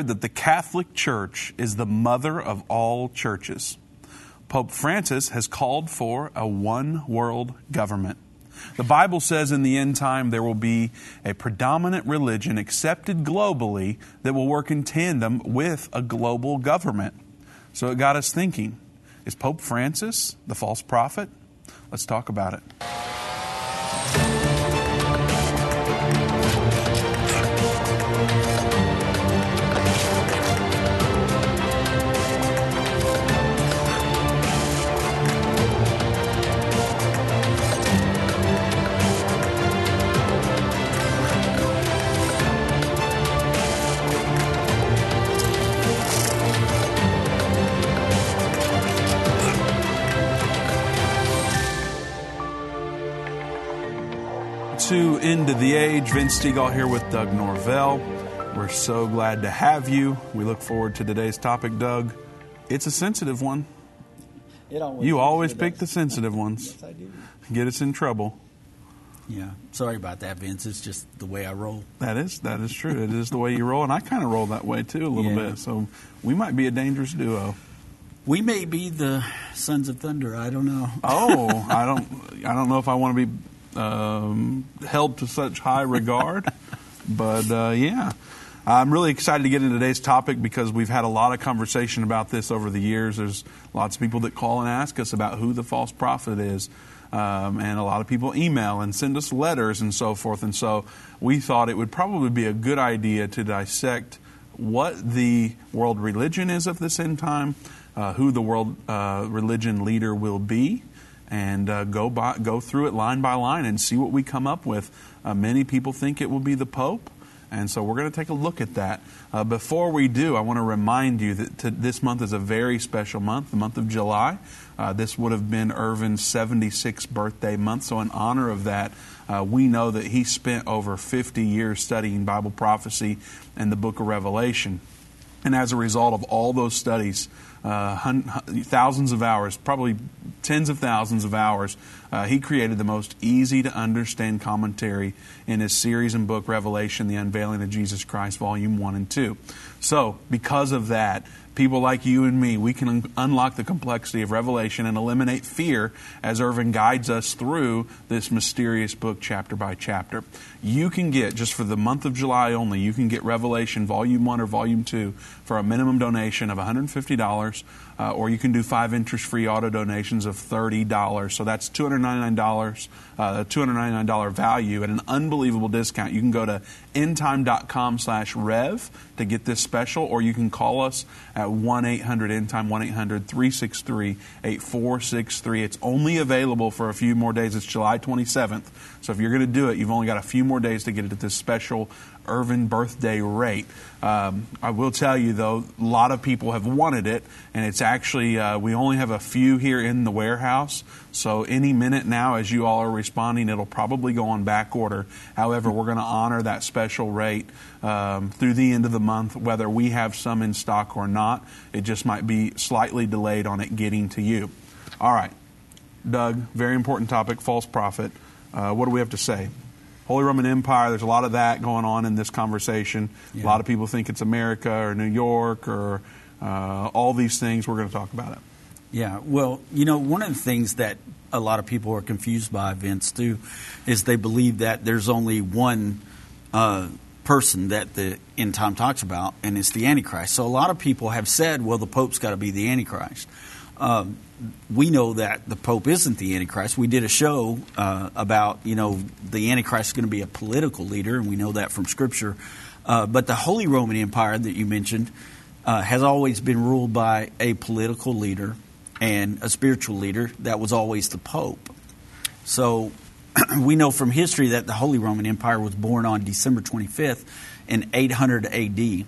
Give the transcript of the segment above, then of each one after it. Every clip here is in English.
that the Catholic Church is the mother of all churches. Pope Francis has called for a one world government. The Bible says in the end time there will be a predominant religion accepted globally that will work in tandem with a global government. So it got us thinking is Pope Francis the false prophet? Let's talk about it. Stegall here with Doug Norvell. We're so glad to have you. We look forward to today's topic, Doug. It's a sensitive one. It Always you always pick the sensitive ones. yes, I do. Get us in trouble. Yeah, sorry about that, Vince. It's just the way I roll. That is that is true. it is the way you roll, and I kind of roll that way too a little Yeah. bit. So we might be a dangerous duo. We may be the Sons of Thunder. I don't know. Oh, I don't I don't know if I want to be um, held to such high regard, but uh, yeah. I'm really excited to get into today's topic because we've had a lot of conversation about this over the years. There's lots of people that call and ask us about who the false prophet is. Um, and a lot of people email and send us letters and so forth. And so we thought it would probably be a good idea to dissect what the world religion is of this end time, uh, who the world uh, religion leader will be, and uh, go by, go through it line by line and see what we come up with. Uh, many people think it will be the Pope. And so we're going to take a look at that. Uh, before we do, I want to remind you that to, this month is a very special month, the month of July. Uh, this would have been Irvin's 76th birthday month. So, in honor of that, uh, we know that he spent over 50 years studying Bible prophecy and the book of Revelation. And as a result of all those studies, uh, hun- thousands of hours, probably tens of thousands of hours, uh, he created the most easy to understand commentary in his series and book Revelation, The Unveiling of Jesus Christ, Volume 1 and 2. So, because of that, people like you and me, we can un- unlock the complexity of Revelation and eliminate fear as Irvin guides us through this mysterious book chapter by chapter. You can get, just for the month of July only, you can get Revelation Volume 1 or Volume 2 for a minimum donation of $150, uh, or you can do five interest free auto donations of $30. So that's $299, uh, $299 value at an unbelievable discount. You can go to endtime.com slash rev to get this special, or you can call us at 1 800 endtime, 1 800 363 8463. It's only available for a few more days. It's July 27th. So if you're going to do it, you've only got a few more days to get it at this special Irvin birthday rate. Um, I will tell you, though, a lot of people have wanted it, and it's actually, uh, we only have a few here in the warehouse. So any minute now, as you all are responding, it'll probably go on back order. However, we're going to honor that special rate um, through the end of the month, whether we have some in stock or not. It just might be slightly delayed on it getting to you. All right, Doug, very important topic false prophet. Uh, what do we have to say? Holy Roman Empire, there's a lot of that going on in this conversation. A lot of people think it's America or New York or uh, all these things. We're going to talk about it. Yeah, well, you know, one of the things that a lot of people are confused by, Vince, too, is they believe that there's only one uh, person that the end time talks about, and it's the Antichrist. So a lot of people have said, well, the Pope's got to be the Antichrist. Um, we know that the Pope isn't the Antichrist. We did a show uh, about, you know, the Antichrist is going to be a political leader, and we know that from Scripture. Uh, but the Holy Roman Empire that you mentioned uh, has always been ruled by a political leader and a spiritual leader that was always the Pope. So we know from history that the Holy Roman Empire was born on December 25th in 800 AD.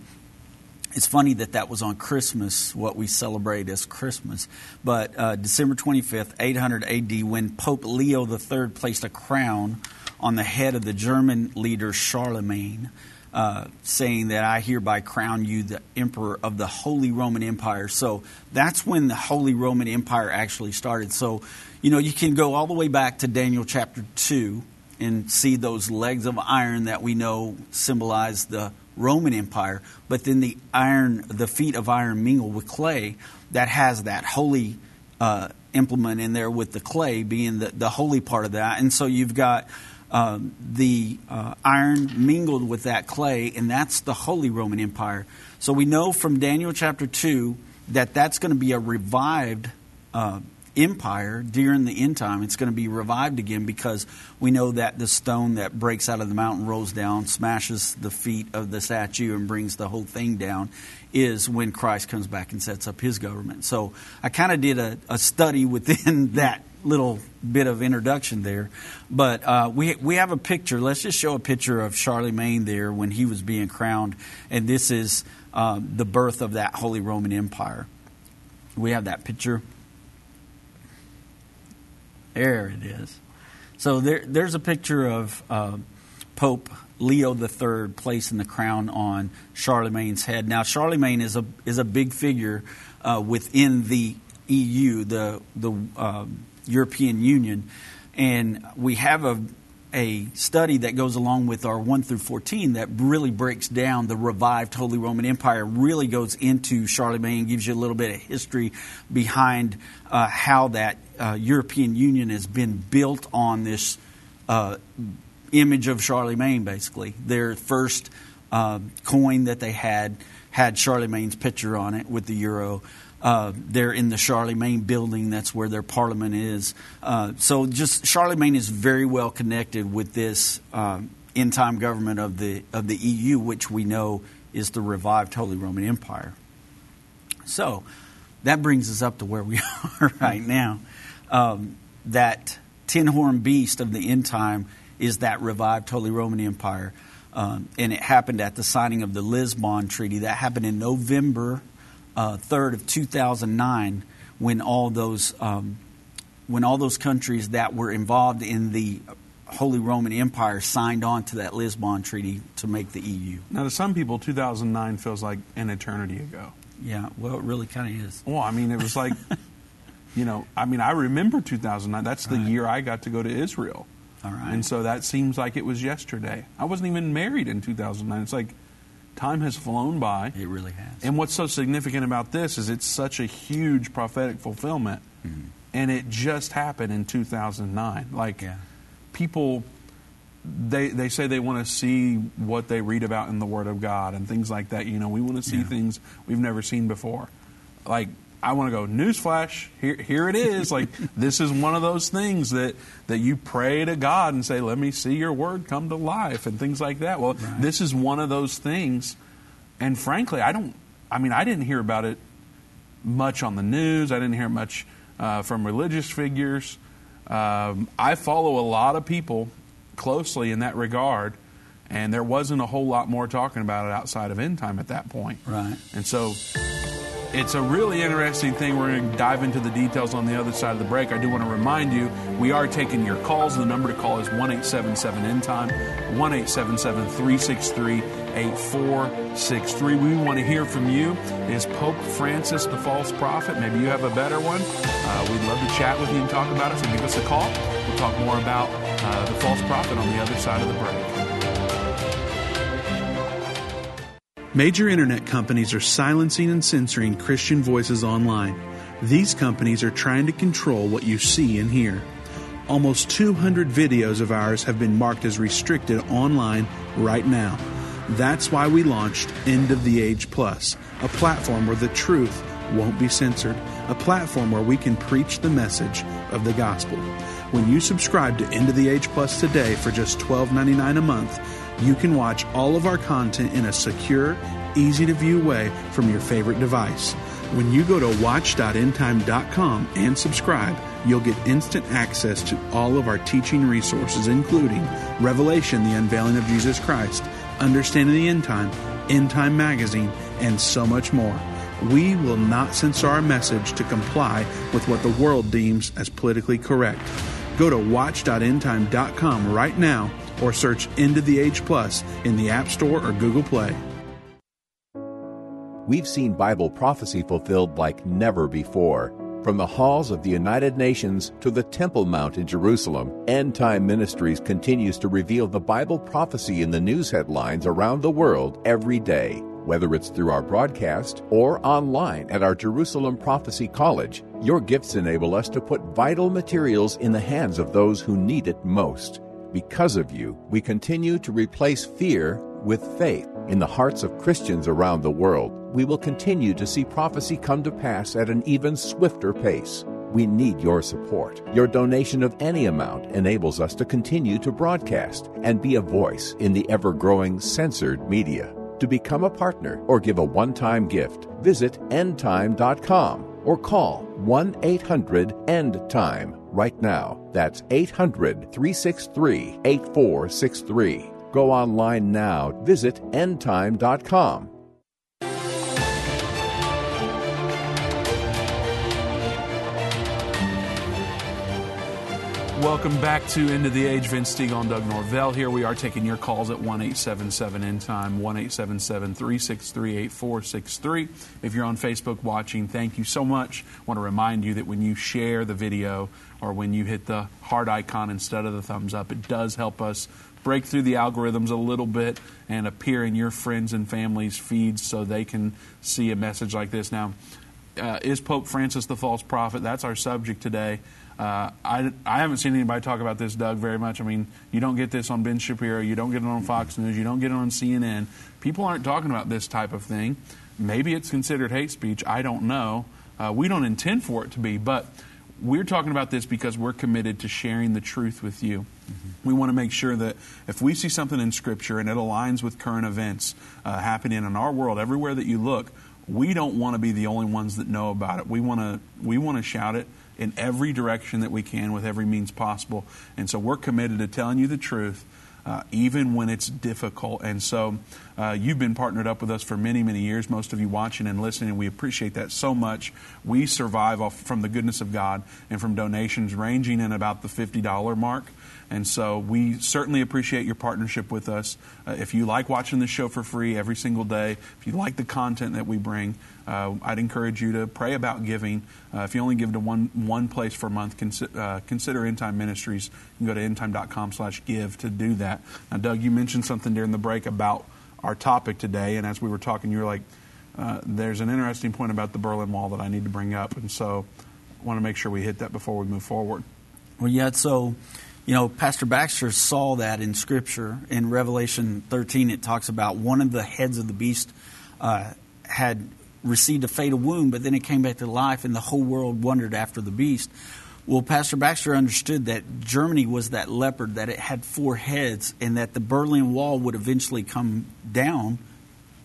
It's funny that that was on Christmas, what we celebrate as Christmas. But uh, December 25th, 800 AD, when Pope Leo III placed a crown on the head of the German leader Charlemagne, uh, saying that I hereby crown you the emperor of the Holy Roman Empire. So that's when the Holy Roman Empire actually started. So, you know, you can go all the way back to Daniel chapter 2 and see those legs of iron that we know symbolize the Roman Empire, but then the iron, the feet of iron mingled with clay that has that holy uh, implement in there with the clay being the, the holy part of that. And so you've got um, the uh, iron mingled with that clay, and that's the Holy Roman Empire. So we know from Daniel chapter 2 that that's going to be a revived uh, empire during the end time. It's going to be revived again because we know that the stone that breaks out of the mountain rolls down, smashes the feet of the statue, and brings the whole thing down. Is when Christ comes back and sets up his government. So I kind of did a, a study within that little bit of introduction there. But uh, we we have a picture. Let's just show a picture of Charlemagne there when he was being crowned, and this is um, the birth of that Holy Roman Empire. We have that picture. There it is. So there, there's a picture of uh, Pope Leo III placing the crown on Charlemagne's head. Now, Charlemagne is a is a big figure uh, within the EU, the the um, European Union, and we have a a study that goes along with our 1 through 14 that really breaks down the revived Holy Roman Empire, really goes into Charlemagne, gives you a little bit of history behind uh, how that uh, European Union has been built on this uh, image of Charlemagne, basically. Their first uh, coin that they had had Charlemagne's picture on it with the euro. Uh, they're in the Charlemagne building. That's where their parliament is. Uh, so, just Charlemagne is very well connected with this uh, end time government of the of the EU, which we know is the revived Holy Roman Empire. So, that brings us up to where we are right now. Um, that ten horn beast of the end time is that revived Holy Roman Empire. Um, and it happened at the signing of the Lisbon Treaty. That happened in November uh, 3rd of 2009 when all those um, when all those countries that were involved in the Holy Roman Empire signed on to that Lisbon Treaty to make the EU. Now, to some people, 2009 feels like an eternity ago. Yeah, well, it really kind of is. Well, I mean, it was like, you know, I mean, I remember 2009. That's the Right. year I got to go to Israel. All right. And so that seems like it was yesterday. I wasn't even married in 2009. It's like time has flown by. It really has. And what's so significant about this is it's such a huge prophetic fulfillment, Mm-hmm. and it just happened in 2009. Like Yeah. people, they they say they want to see what they read about in the Word of God and things like that. You know, we want to see Yeah. things we've never seen before. Like I want to go newsflash. Here here it is. like this is one of those things that that you pray to God and say, "Let me see Your Word come to life," and things like that. Well, Right. this is one of those things. And frankly, I don't. I mean, I didn't hear about it much on the news. I didn't hear much uh, from religious figures. Um, I follow a lot of people closely in that regard, and there wasn't a whole lot more talking about it outside of end time at that point. Right. And so it's a really interesting thing. We're going to dive into the details on the other side of the break. I do want to remind you we are taking your calls. The number to call is 1 877 end time, 1 877 363 8463. We want to hear from you. Is Pope Francis the false prophet? Maybe you have a better one. Uh, we'd love to chat with you and talk about it. So give us a call. We'll talk more about uh, the false prophet on the other side of the break. Major internet companies are silencing and censoring Christian voices online. These companies are trying to control what you see and hear. Almost 200 videos of ours have been marked as restricted online right now. That's why we launched End of the Age Plus, a platform where the truth won't be censored, a platform where we can preach the message of the gospel. When you subscribe to End of the Age Plus today for just $12.99 a month, you can watch all of our content in a secure, easy to view way from your favorite device. When you go to watch.endtime.com and subscribe, you'll get instant access to all of our teaching resources, including Revelation, the unveiling of Jesus Christ, Understanding the End Time, End Time Magazine, and so much more. We will not censor our message to comply with what the world deems as politically correct. Go to watch.endtime.com right now or search End of the Age Plus in the App Store or Google Play. We've seen Bible prophecy fulfilled like never before. From the halls of the United Nations to the Temple Mount in Jerusalem, End Time Ministries continues to reveal the Bible prophecy in the news headlines around the world every day. Whether it's through our broadcast or online at our Jerusalem Prophecy College, your gifts enable us to put vital materials in the hands of those who need it most. Because of you, we continue to replace fear with faith in the hearts of Christians around the world. We will continue to see prophecy come to pass at an even swifter pace. We need your support. Your donation of any amount enables us to continue to broadcast and be a voice in the ever growing censored media. To become a partner or give a one time gift, visit endtime.com or call 1 800 END TIME right now. That's 800 363 8463. Go online now. Visit endtime.com. Welcome back to End of the Age. Vince Stegall Doug Norvell here. We are taking your calls at 1 877 End Time, 1 877 363 8463. If you're on Facebook watching, thank you so much. I want to remind you that when you share the video or when you hit the heart icon instead of the thumbs up, it does help us break through the algorithms a little bit and appear in your friends and family's feeds so they can see a message like this. Now, uh, is Pope Francis the false prophet? That's our subject today. Uh, I, I haven't seen anybody talk about this, Doug, very much. I mean, you don't get this on Ben Shapiro, you don't get it on Fox News, you don't get it on CNN. People aren't talking about this type of thing. Maybe it's considered hate speech. I don't know. Uh, we don't intend for it to be, but we're talking about this because we're committed to sharing the truth with you. Mm-hmm. We want to make sure that if we see something in Scripture and it aligns with current events uh, happening in our world, everywhere that you look, we don't want to be the only ones that know about it. We want to we want to shout it in every direction that we can with every means possible. And so we're committed to telling you the truth. Uh, even when it's difficult. And so uh, you've been partnered up with us for many, many years, most of you watching and listening, and we appreciate that so much. We survive off from the goodness of God and from donations ranging in about the $50 mark. And so we certainly appreciate your partnership with us. Uh, if you like watching the show for free every single day, if you like the content that we bring, uh, I'd encourage you to pray about giving. Uh, if you only give to one one place for a month, consider, uh, consider End Time Ministries. You can go to endtime.com slash give to do that. Now, Doug, you mentioned something during the break about our topic today, and as we were talking, you were like, uh, there's an interesting point about the Berlin Wall that I need to bring up, and so I want to make sure we hit that before we move forward. Well, yeah, so you know, Pastor Baxter saw that in Scripture. In Revelation 13, it talks about one of the heads of the beast uh, had received a fatal wound, but then it came back to life, and the whole world wondered after the beast. Well, Pastor Baxter understood that Germany was that leopard, that it had four heads, and that the Berlin Wall would eventually come down,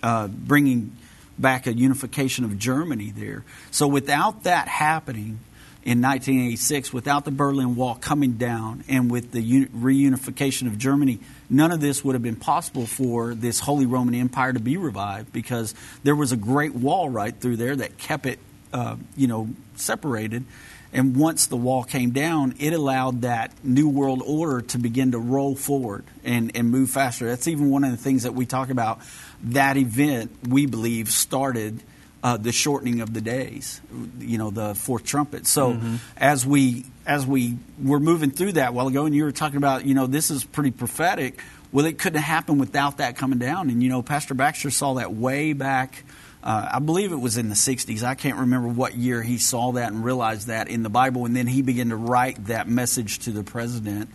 uh, bringing back a unification of Germany there. So, without that happening, in 1986 without the Berlin Wall coming down and with the reunification of Germany, none of this would have been possible for this Holy Roman Empire to be revived because there was a great wall right through there that kept it, uh, you know, separated. And once the wall came down, it allowed that New World Order to begin to roll forward and, and move faster. That's even one of the things that we talk about. That event, we believe, started – uh, the shortening of the days, you know, the fourth trumpet. So mm-hmm. as we as we were moving through that while ago, and you were talking about, you know, this is pretty prophetic. Well, it couldn't happen without that coming down. And you know, Pastor Baxter saw that way back. Uh, I believe it was in the 60s. I can't remember what year he saw that and realized that in the Bible, and then he began to write that message to the president.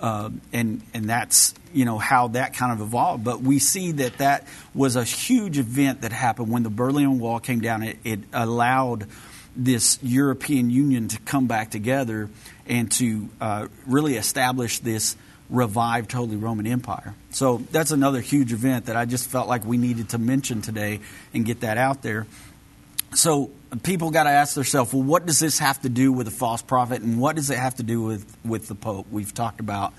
Uh, and and that's you know how that kind of evolved. But we see that that was a huge event that happened when the Berlin Wall came down. It, it allowed this European Union to come back together and to uh, really establish this revived Holy Roman Empire. So that's another huge event that I just felt like we needed to mention today and get that out there. So people got to ask themselves, well, what does this have to do with a false prophet, and what does it have to do with with the Pope? We've talked about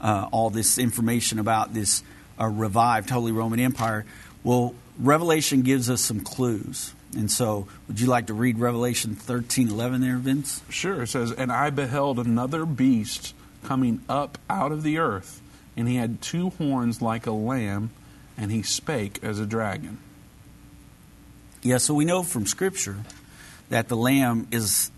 uh, all this information about this uh, revived Holy Roman Empire. Well, Revelation gives us some clues. And so, would you like to read Revelation thirteen eleven there, Vince? Sure. It says, And I beheld another beast coming up out of the earth, and he had two horns like a lamb, and he spake as a dragon. Yeah, so we know from Scripture that the lamb is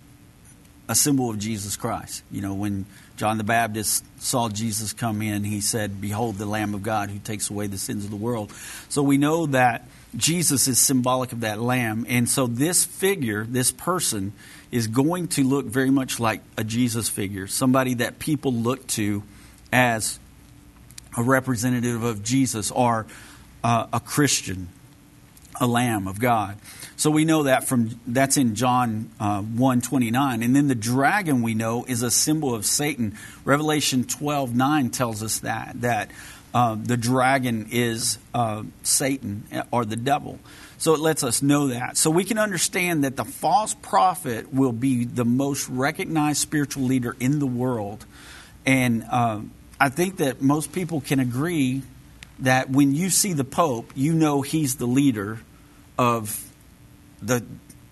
a symbol of Jesus Christ. You know, when John the Baptist saw Jesus come in, he said, Behold the Lamb of God who takes away the sins of the world. So we know that Jesus is symbolic of that lamb. And so this figure, this person, is going to look very much like a Jesus figure, somebody that people look to as a representative of Jesus or uh, a Christian, a lamb of God. So we know that from that's in John uh, 129. And then the dragon we know is a symbol of Satan. Revelation 12 9 tells us that that uh, the dragon is uh, Satan or the devil. So it lets us know that. So we can understand that the false prophet will be the most recognized spiritual leader in the world. And uh, I think that most people can agree that when you see the Pope, you know he's the leader of the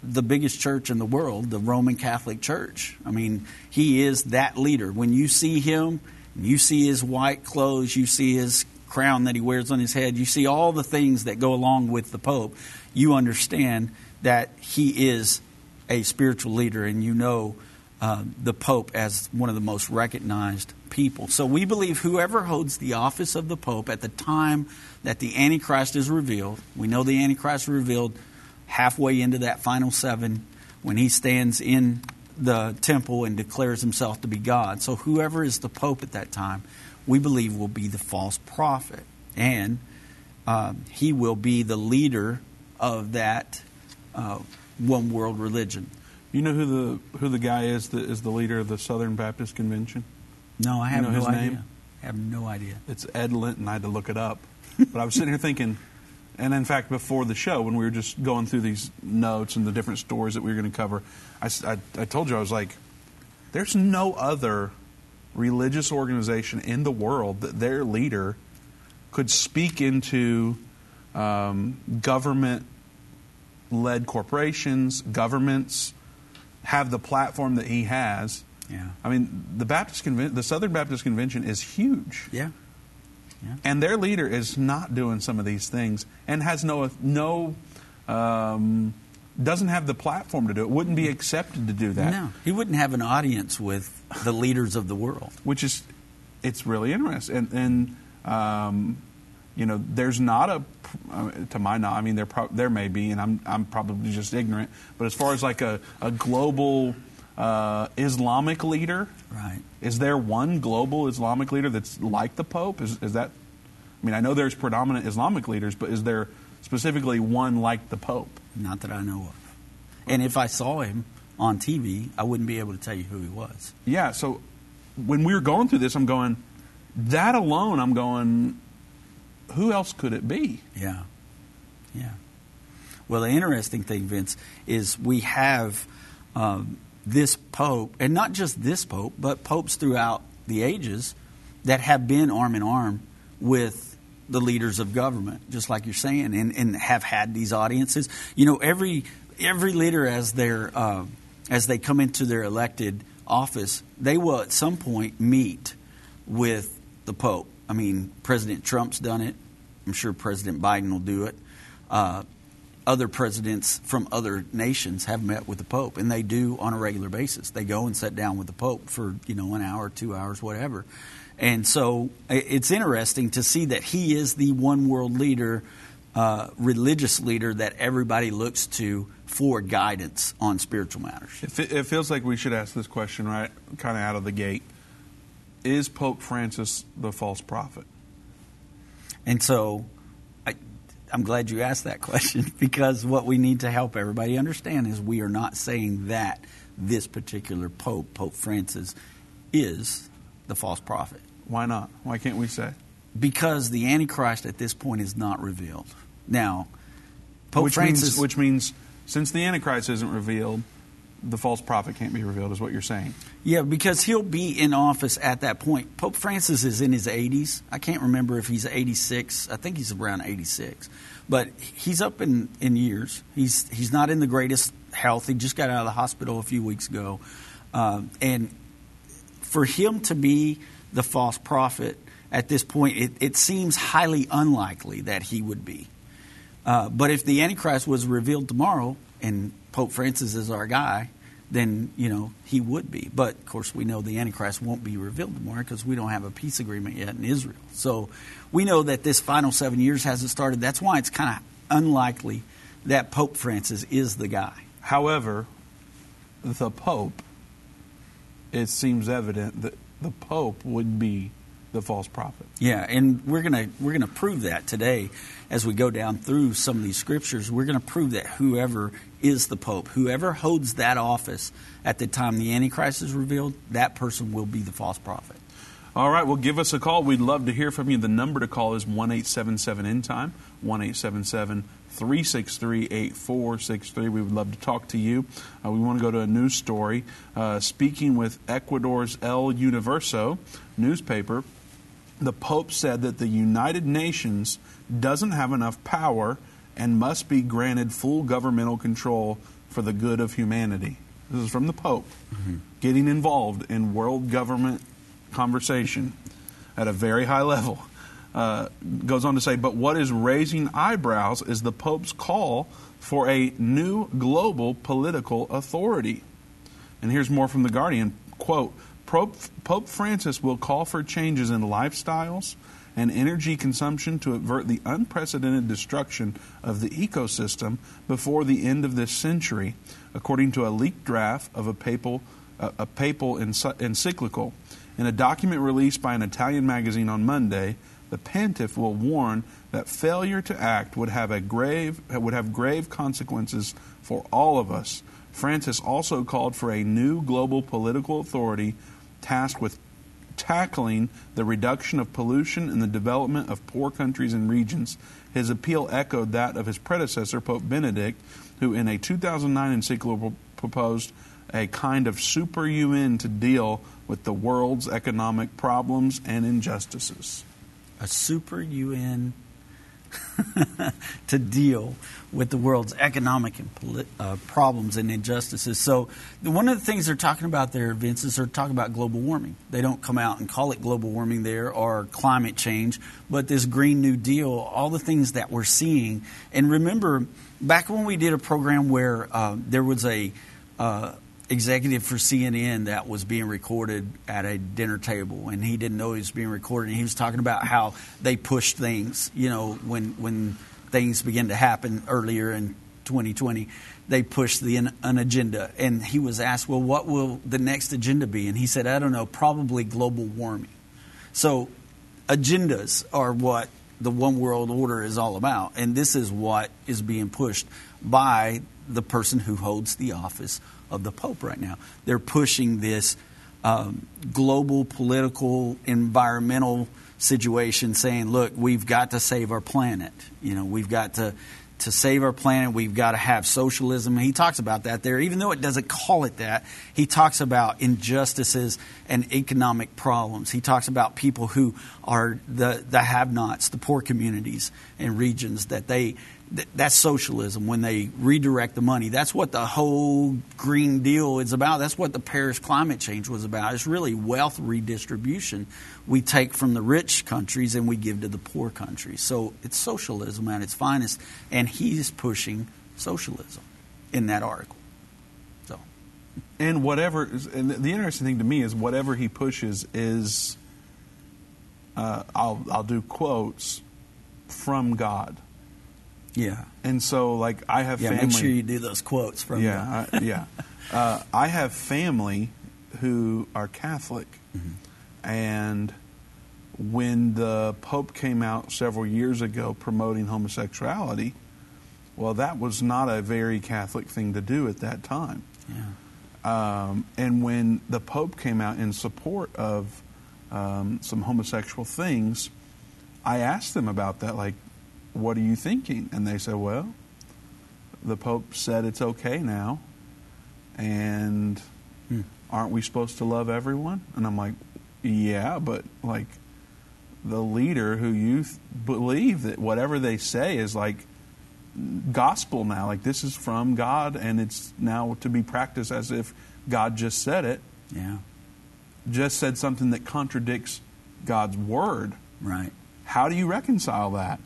the biggest church in the world, the Roman Catholic Church. I mean, he is that leader. When you see him, you see his white clothes, you see his crown that he wears on his head, you see all the things that go along with the Pope, you understand that he is a spiritual leader and you know uh, the Pope as one of the most recognized people. So we believe whoever holds the office of the Pope at the time that the Antichrist is revealed, we know the Antichrist is revealed halfway into that final seven when he stands in the temple and declares himself to be God. So whoever is the Pope at that time, we believe will be the false prophet. And uh, he will be the leader of that uh, one world religion. You know who the who the guy is that is the leader of the Southern Baptist Convention? No, I have you know no his idea. name? I have no idea. It's Ed Litton. I had to look it up, but I was sitting here thinking, and in fact, before the show, when we were just going through these notes and the different stories that we were going to cover, I I told you I was like, there's no other religious organization in the world that their leader could speak into um, government led corporations, governments, have the platform that he has. Yeah. I mean, the Baptist Conven- the Southern Baptist Convention is huge, Yeah. Yeah. and their leader is not doing some of these things, and has no no um, doesn't have the platform to do it. Wouldn't be accepted to do that. No, he wouldn't have an audience with the leaders of the world. which is it's really interesting and, and um, you know there's not a uh, to my knowledge I mean there pro- there may be and I'm I'm probably just ignorant but as far as like a, a global uh, Islamic leader Right. is there one global Islamic leader that's like the Pope is is that I mean I know there's predominant Islamic leaders but is there specifically one like the Pope Not that I know of. And if I saw him on TV, I wouldn't be able to tell you who he was. Yeah, so when we were going through this, I'm going, that alone, I'm going, who else could it be? Yeah. Yeah. Well, the interesting thing, Vince, is we have um, this pope, and not just this pope, but popes throughout the ages that have been arm in arm with the leaders of government, just like you're saying, and, and have had these audiences. You know, every every leader as they're uh, as they come into their elected office, they will at some point meet with the Pope. I mean, President Trump's done it. I'm sure President Biden will do it. Uh, other presidents from other nations have met with the Pope, and they do on a regular basis. They go and sit down with the Pope for you know an hour, two hours, whatever. And so it's interesting to see that he is the one world leader, uh, religious leader that everybody looks to for guidance on spiritual matters. It feels like we should ask this question right, kind of out of the gate. Is Pope Francis the false prophet? And so I, I'm glad you asked that question because what we need to help everybody understand is we are not saying that this particular Pope, Pope Francis, is the false prophet. Why not? Why can't we say? Because the Antichrist at this point is not revealed. Now, Pope which Francis. means, which means, since the Antichrist isn't revealed, the false prophet can't be revealed, is what you're saying. Yeah, because he'll be in office at that point. Pope Francis is in his 80s. I can't remember if he's 86. I think he's around 86. But he's up in, in years. He's he's not in the greatest health. He just got out of the hospital a few weeks ago. Um, and for him to be the false prophet at this point, it, it seems highly unlikely that he would be. Uh, but if the Antichrist was revealed tomorrow and Pope Francis is our guy, then you know he would be. But of course, we know the Antichrist won't be revealed tomorrow because we don't have a peace agreement yet in Israel. So we know that this final seven years hasn't started. That's why it's kind of unlikely that Pope Francis is the guy. However, the Pope, it seems evident that the Pope would be the false prophet. Yeah, and we're gonna we're gonna prove that today as we go down through some of these scriptures. We're gonna prove that whoever is the Pope, whoever holds that office at the time the Antichrist is revealed, that person will be the false prophet. All right, well, give us a call. We'd love to hear from you. The number to call is 1 877 End Time, 1 877 363 8463. We would love to talk to you. Uh, we want to go to a news story. Uh, speaking with Ecuador's El Universo newspaper, the Pope said that the United Nations doesn't have enough power and must be granted full governmental control for the good of humanity. This is from the Pope mm-hmm. getting involved in world government conversation at a very high level. Uh, goes on to say, but what is raising eyebrows is the Pope's call for a new global political authority. And here's more from The Guardian quote, Pope, Pope Francis will call for changes in lifestyles and energy consumption to avert the unprecedented destruction of the ecosystem before the end of this century, according to a leaked draft of a papal, a, papal encyclical. In a document released by an Italian magazine on Monday, the pontiff will warn that failure to act would have a grave would have grave consequences for all of us. Francis also called for a new global political authority tasked with tackling the reduction of pollution and the development of poor countries and regions. His appeal echoed that of his predecessor, Pope Benedict, who in a 2009 encyclical proposed a kind of super UN to deal with the world's economic problems and injustices. A super UN to deal with the world's economic and polit- uh, problems and injustices. So, one of the things they're talking about there, Vince, is they're talking about global warming. They don't come out and call it global warming there or climate change, but this Green New Deal, all the things that we're seeing. And remember, back when we did a program where uh, there was a uh, executive for CNN that was being recorded at a dinner table, and he didn't know he was being recorded. And he was talking about how they pushed things, you know, when when things began to happen earlier in 2020, they pushed the an, an agenda. And he was asked, "Well, what will the next agenda be?" And he said, "I don't know, probably global warming." So, agendas are what the one world order is all about, and this is what is being pushed by the person who holds the office of the Pope right now. They're pushing this um, global political environmental situation, saying, "Look, we've got to save our planet. You know, we've got to." To save our planet, we've got to have socialism. He talks about that there, even though it doesn't call it that. He talks about injustices and economic problems. He talks about people who are the, the have nots, the poor communities and regions that they that's socialism when they redirect the money. That's what the whole Green Deal is about. That's what the Paris climate change was about. It's really wealth redistribution. We take from the rich countries and we give to the poor countries. So it's socialism at its finest, and he's pushing socialism in that article. So, and whatever, and the interesting thing to me is whatever he pushes is, uh, I'll I'll do quotes from God. Yeah. And so, like, I have yeah, family. Make sure you do those quotes from. Yeah, I, yeah. Uh, I have family who are Catholic, mm-hmm. and when the Pope came out several years ago promoting homosexuality, well, that was not a very Catholic thing to do at that time. Yeah. Um, and when the Pope came out in support of um, some homosexual things, I asked them about that. Like, what are you thinking? And they said, Well, the Pope said it's okay now. And hmm. aren't we supposed to love everyone? And I'm like, Yeah, but like the leader who you th- believe that whatever they say is like gospel now. Like this is from God and it's now to be practiced as if God just said it. Yeah. Just said something that contradicts God's word. Right. How do you reconcile that?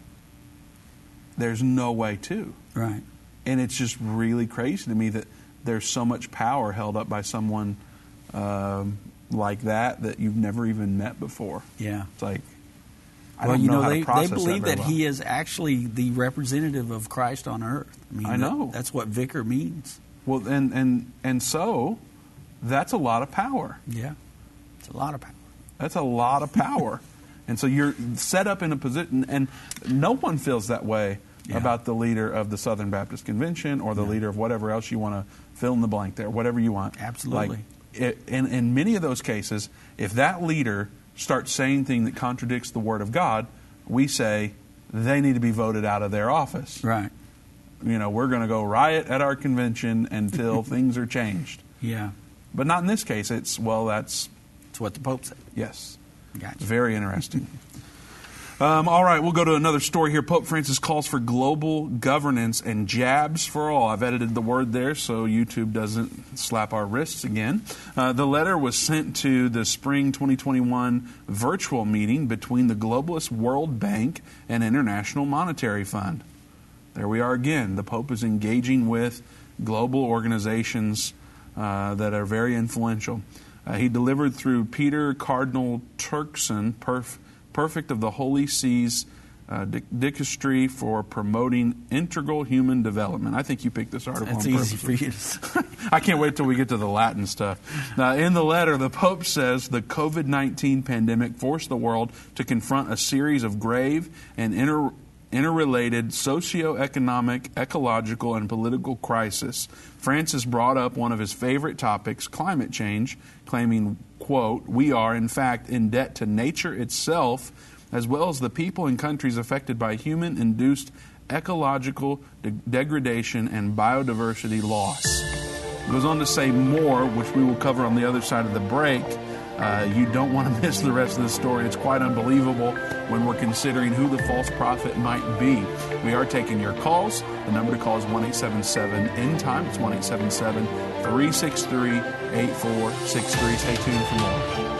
There's no way to. Right. And it's just really crazy to me that there's so much power held up by someone um, like that that you've never even met before. Yeah. It's like, I well, don't you know, know, how they, to process they believe that, that, very he is actually the representative of Christ on earth. I mean, I know. that- that's what vicar means. Well, and, and, and so that's a lot of power. Yeah. It's a lot of power. That's a lot of power. and so you're set up in a position, and no one feels that way Yeah. about the leader of the Southern Baptist Convention or the Yeah. leader of whatever else you want to fill in the blank there, whatever you want. Absolutely. Like, it, in, in many of those cases, if that leader starts saying things that contradicts the Word of God, we say they need to be voted out of their office. Right. You know, we're going to go riot at our convention until things are changed. Yeah. But not in this case. It's, well, that's, That's what the Pope said. yes. Gotcha. Very interesting. Um, all right, we'll go to another story here. Pope Francis calls for global governance and jabs for all. I've edited the word there so YouTube doesn't slap our wrists again. Uh, the letter was sent to the spring 2021 virtual meeting between the Globalist World Bank and International Monetary Fund. There we are again. The Pope is engaging with global organizations uh, that are very influential. Uh, he delivered through Peter Cardinal Turkson, perf- perfect of the Holy See's uh, dicastry for promoting integral human development. I think you picked this article That's easy for you. I can't wait till we get to the Latin stuff. Now, in the letter, the Pope says the COVID 19 pandemic forced the world to confront a series of grave and inter- interrelated socio-economic, ecological, and political crises. Francis brought up one of his favorite topics, climate change, claiming, quote, we are, in fact, in debt to nature itself, as well as the people and countries affected by human-induced ecological de- degradation and biodiversity loss. It goes on to say more, which we will cover on the other side of the break. Uh, you don't want to miss the rest of the story. It's quite unbelievable when we're considering who the false prophet might be. We are taking your calls. The number to call is 1 877 End Time. It's 1 877 363 8463. Stay tuned for more.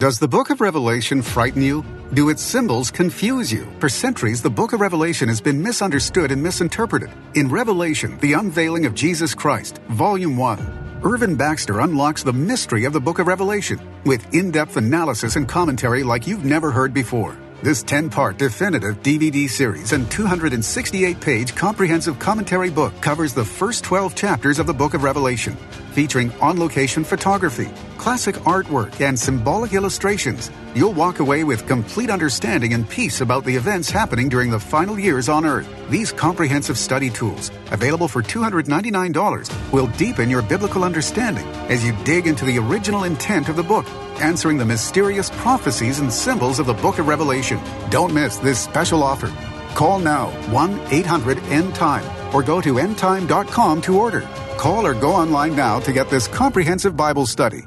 Does the book of Revelation frighten you? Do its symbols confuse you? For centuries, the book of Revelation has been misunderstood and misinterpreted. In Revelation, the unveiling of Jesus Christ, Volume 1, Irvin Baxter unlocks the mystery of the book of Revelation with in depth analysis and commentary like you've never heard before. This 10 part definitive DVD series and 268 page comprehensive commentary book covers the first 12 chapters of the book of Revelation, featuring on location photography, classic artwork, and symbolic illustrations. You'll walk away with complete understanding and peace about the events happening during the final years on Earth. These comprehensive study tools, available for $299, will deepen your biblical understanding as you dig into the original intent of the book, answering the mysterious prophecies and symbols of the book of Revelation. Don't miss this special offer. Call now 1 800 End Time or go to endtime.com to order. Call or go online now to get this comprehensive Bible study.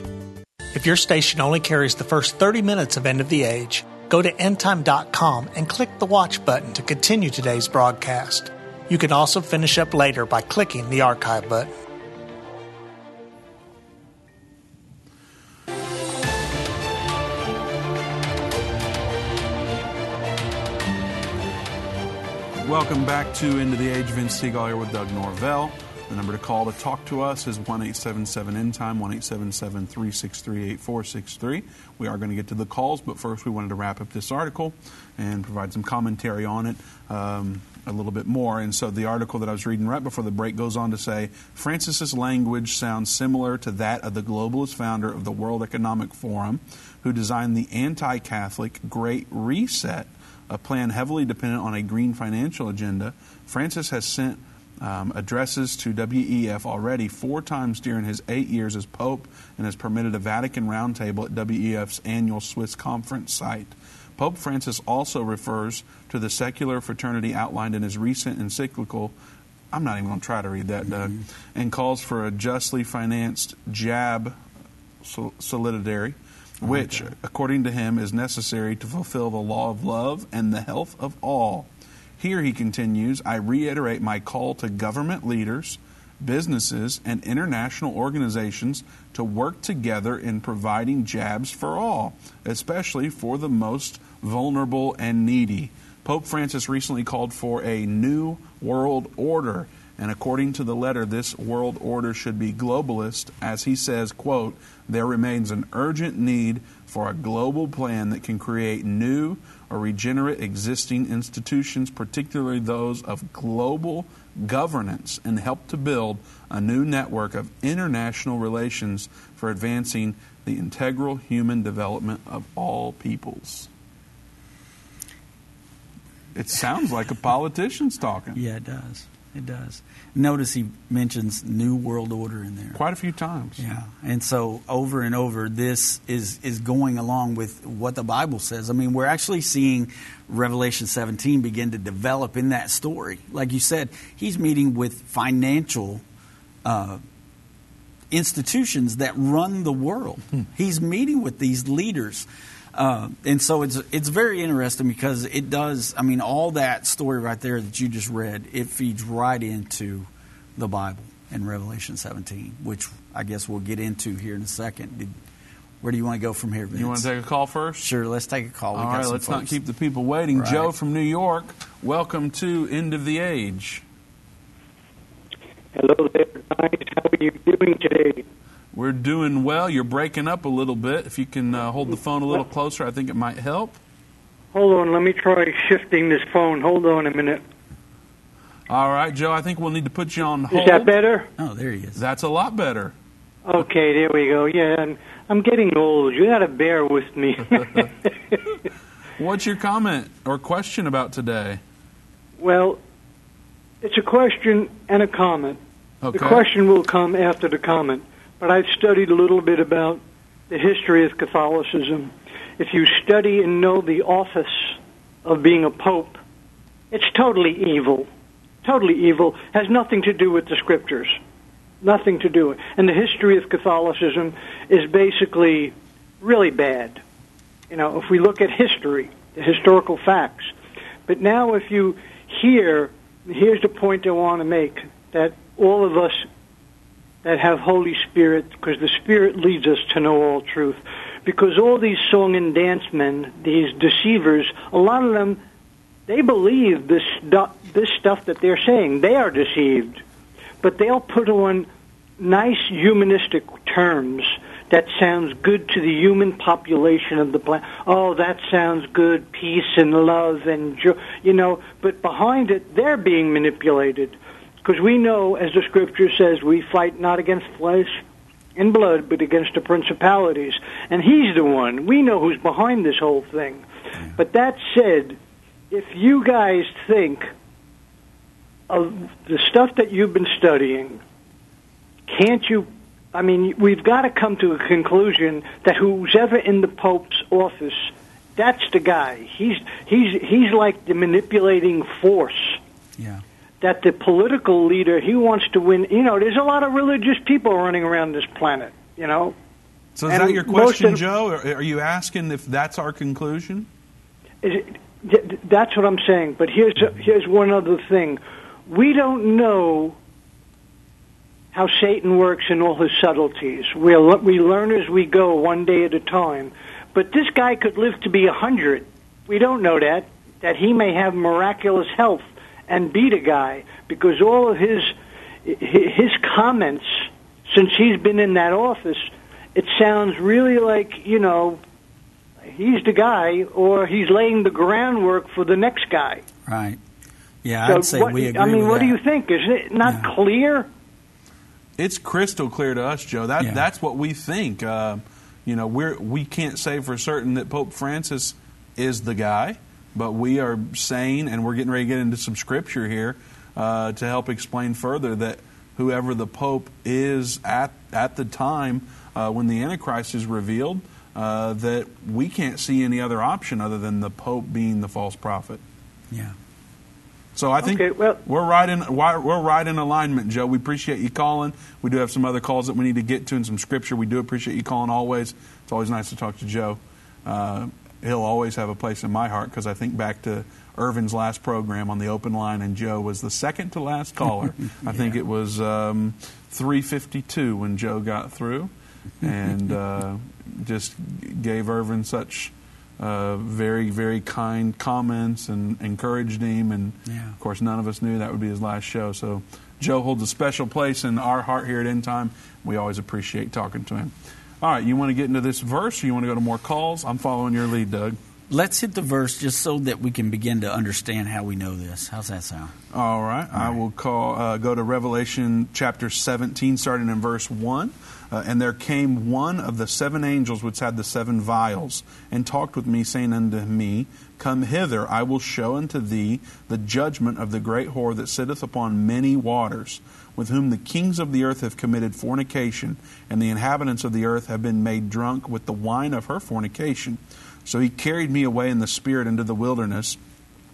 If your station only carries the first 30 minutes of End of the Age, go to endtime.com and click the watch button to continue today's broadcast. You can also finish up later by clicking the archive button. Welcome back to End of the Age. Vince Seagal here with Doug Norvell. The number to call to talk to us is 1 877 End Time, 1 877 363 8463. We are going to get to the calls, but first we wanted to wrap up this article and provide some commentary on it um, a little bit more. And so the article that I was reading right before the break goes on to say Francis's language sounds similar to that of the globalist founder of the World Economic Forum, who designed the anti Catholic Great Reset a plan heavily dependent on a green financial agenda, Francis has sent um, addresses to WEF already four times during his eight years as Pope and has permitted a Vatican roundtable at WEF's annual Swiss conference site. Pope Francis also refers to the secular fraternity outlined in his recent encyclical. I'm not even going to try to read that, Doug, and calls for a justly financed jab sol- solidarity, which, according to him, is necessary to fulfill the law of love and the health of all. Here he continues I reiterate my call to government leaders, businesses, and international organizations to work together in providing jabs for all, especially for the most vulnerable and needy. Pope Francis recently called for a new world order. And according to the letter, this world order should be globalist, as he says, quote, there remains an urgent need for a global plan that can create new or regenerate existing institutions, particularly those of global governance, and help to build a new network of international relations for advancing the integral human development of all peoples. It sounds like a politician's talking. Yeah, it does. It does. Notice he mentions New World Order in there. Quite a few times. Yeah, and so over and over, this is is going along with what the Bible says. I mean, we're actually seeing Revelation 17 begin to develop in that story. Like you said, he's meeting with financial uh, institutions that run the world. He's meeting with these leaders. Uh, and so it's it's very interesting because it does. I mean, all that story right there that you just read, it feeds right into the Bible in Revelation 17, which I guess we'll get into here in a second. Did, where do you want to go from here, Vince? You want to take a call first? Sure, let's take a call. We All got right, some let's not keep the people waiting. Right. Joe from New York, welcome to End of the Age. Hello there, guys. How are you doing today? We're doing well. You're breaking up a little bit. If you can uh, hold the phone a little closer, I think it might help. Hold on, let me try shifting this phone. Hold on a minute. All right, Joe, I think we'll need to put you on hold. Is that better? Oh, there he is. That's a lot better. Okay, there we go. Yeah, I'm, I'm getting old. You got to bear with me. What's your comment or question about today? well, it's a question and a comment. Okay. The question will come after the comment. But I've studied a little bit about the history of Catholicism. If you study and know the office of being a pope, it's totally evil. Totally evil. Has nothing to do with the scriptures. Nothing to do with And the history of Catholicism is basically really bad. You know, if we look at history, the historical facts. But now if you hear, here's the point I want to make, that all of us that have Holy Spirit, because the Spirit leads us to know all truth. Because all these song and dance men, these deceivers, a lot of them, they believe this this stuff that they're saying. They are deceived, but they'll put on nice humanistic terms that sounds good to the human population of the planet. Oh, that sounds good, peace and love and joy, you know. But behind it, they're being manipulated. Because we know, as the scripture says, we fight not against flesh and blood, but against the principalities. And he's the one. We know who's behind this whole thing. But that said, if you guys think of the stuff that you've been studying, can't you? I mean, we've got to come to a conclusion that who's ever in the Pope's office, that's the guy. He's he's he's like the manipulating force Yeah. That the political leader he wants to win. You know, there's a lot of religious people running around this planet. You know, So is And that your question, of- Joe? Are you asking if that's our conclusion? Is it, that's what I'm saying. But here's here's one other thing: we don't know how Satan works in all his subtleties. We we learn as we go, one day at a time. But this guy could live to be a hundred. We don't know that that he may have miraculous health and beat a guy because all of his his comments since he's been in that office, it sounds really like you know he's the guy, or he's laying the groundwork for the next guy. Right. Yeah, So I'd say what, we agree I mean, with what do you think? Is it not Yeah. clear? It's crystal clear to us, Joe. That Yeah. that's what we think. Uh, you know, we're we can't say for certain that Pope Francis is the guy, but we are saying, and we're getting ready to get into some scripture here, uh, to help explain further that whoever the Pope is at, at the time uh, when the Antichrist is revealed, uh, that we can't see any other option other than the Pope being the false prophet. Yeah. So I think Okay, well- we're right in we're right in alignment, Joe. We appreciate you calling. We do have some other calls that we need to get to and some scripture. We do appreciate you calling always. It's always nice to talk to Joe. Uh, he'll always have a place in my heart because I think back to Irvin's last program on the open line, and Joe was the second to last caller. I think it was um, 352 when Joe got through, and uh, just gave Irvin such uh, very, very kind comments and encouraged him. And Yeah. of course, none of us knew that would be his last show. So Joe holds a special place in our heart here at End Time. We always appreciate talking to him. All right, you want to get into this verse or you want to go to more calls? I'm following your lead, Doug. Let's hit the verse just so that we can begin to understand how we know this. How's that sound? All right, I will call uh, go to Revelation chapter 17, starting in verse 1. Uh, and there came one of the seven angels which had the seven vials, and talked with me, saying unto me, Come hither, I will show unto thee the judgment of the great whore that sitteth upon many waters, with whom the kings of the earth have committed fornication, and the inhabitants of the earth have been made drunk with the wine of her fornication. So he carried me away in the spirit into the wilderness.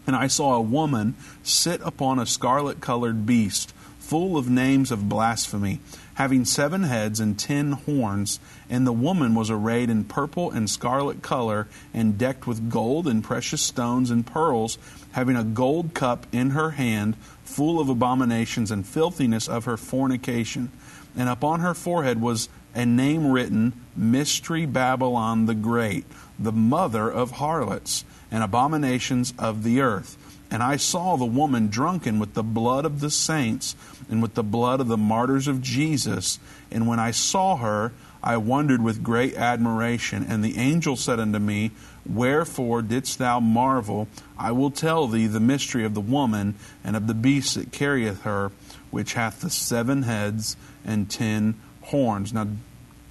And I saw a woman sit upon a scarlet colored beast, full of names of blasphemy, having seven heads and ten horns. And the woman was arrayed in purple and scarlet color, and decked with gold and precious stones and pearls, having a gold cup in her hand, full of abominations and filthiness of her fornication. And upon her forehead was a name written Mystery Babylon the Great, the mother of harlots and abominations of the earth. And I saw the woman drunken with the blood of the saints and with the blood of the martyrs of Jesus. And when I saw her, I wondered with great admiration. And the angel said unto me, Wherefore didst thou marvel? I will tell thee the mystery of the woman and of the beast that carrieth her, which hath the seven heads and ten horns. Now,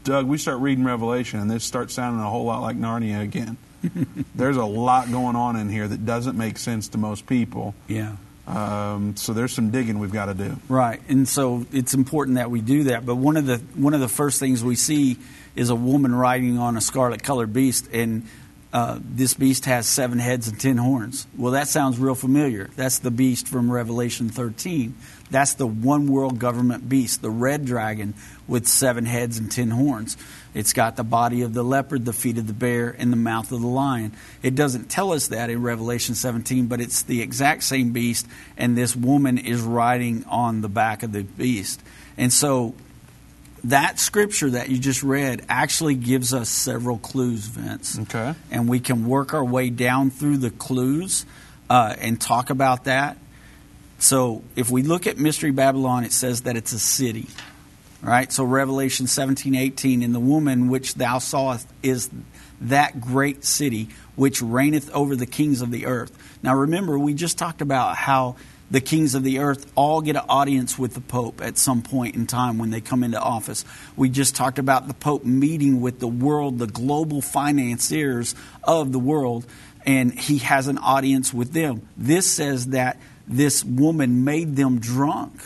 Doug, we start reading Revelation, and this starts sounding a whole lot like Narnia again. there's a lot going on in here that doesn't make sense to most people. Yeah. Um, so there's some digging we've got to do. Right, and so it's important that we do that. But one of the one of the first things we see is a woman riding on a scarlet colored beast, and uh, this beast has seven heads and ten horns. Well, that sounds real familiar. That's the beast from Revelation 13. That's the one world government beast, the red dragon with seven heads and ten horns. It's got the body of the leopard, the feet of the bear, and the mouth of the lion. It doesn't tell us that in Revelation 17, but it's the exact same beast, and this woman is riding on the back of the beast. And so that scripture that you just read actually gives us several clues, Vince. Okay. And we can work our way down through the clues uh, and talk about that. So if we look at Mystery Babylon, it says that it's a city. Right? So Revelation 17, 18, and the woman which thou sawest is that great city which reigneth over the kings of the earth. Now remember, we just talked about how the kings of the earth all get an audience with the Pope at some point in time when they come into office. We just talked about the Pope meeting with the world, the global financiers of the world, and he has an audience with them. This says that this woman made them drunk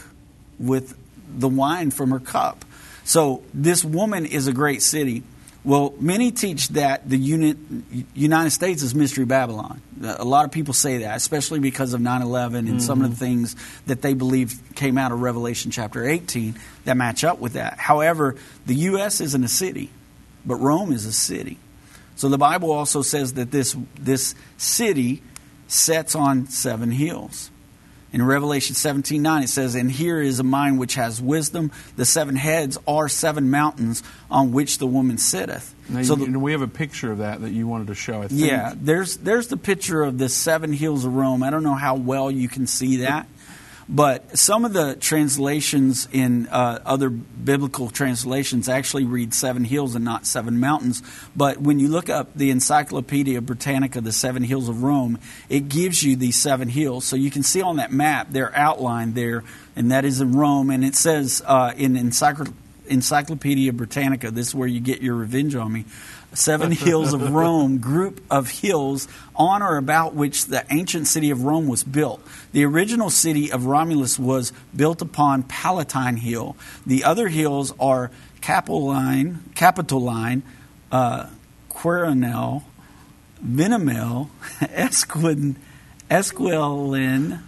with the wine from her cup. So this woman is a great city. Well, many teach that the unit, United States is Mystery Babylon. A lot of people say that, especially because of 9 11 and some of the mm-hmm. things that they believe came out of Revelation chapter 18 that match up with that. However, the U.S. isn't a city, but Rome is a city. So the Bible also says that this, this city sets on seven hills. In Revelation 17 9, it says, And here is a mind which has wisdom. The seven heads are seven mountains on which the woman sitteth. Now, so the- we have a picture of that that you wanted to show. I think. yeah, there's there's the picture of the seven hills of Rome. I don't know how well you can see that, but some of the translations in uh, other biblical translations actually read seven hills and not seven mountains. But when you look up the Encyclopedia Britannica, the Seven Hills of Rome, it gives you these seven hills. So you can see on that map they're outlined there, and that is in Rome. And it says uh, in Encycl- Encyclopedia Britannica. This is where you get your revenge on me. Seven hills of Rome, group of hills on or about which the ancient city of Rome was built. The original city of Romulus was built upon Palatine Hill. The other hills are Capitoline, Capitoline, uh, Quirinal, Esquin, Esquilin,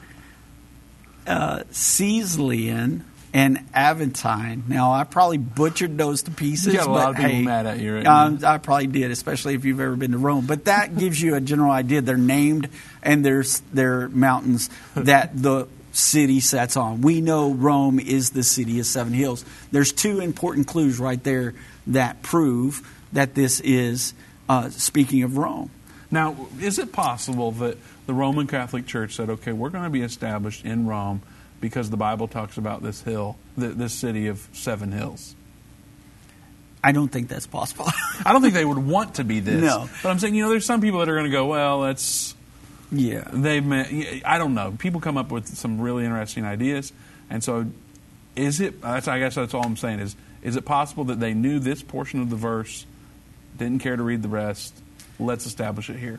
uh, Caeslian, and Aventine. Now, I probably butchered those to pieces. You got a lot of people hey, mad at you right um, now. I probably did, especially if you've ever been to Rome. But that gives you a general idea. They're named, and there's they're mountains that the city sets on. We know Rome is the city of seven hills. There's two important clues right there that prove that this is uh, speaking of Rome. Now, is it possible that the Roman Catholic Church said, okay, we're going to be established in Rome because the Bible talks about this hill, this city of seven hills? I don't think that's possible. I don't think they would want to be this. No. But I'm saying, you know, there's some people that are going to go, well, that's, yeah. they've meant, I don't know. People come up with some really interesting ideas. And so, is it, that's, I guess that's all I'm saying is, is it possible that they knew this portion of the verse, didn't care to read the rest? Let's establish it here.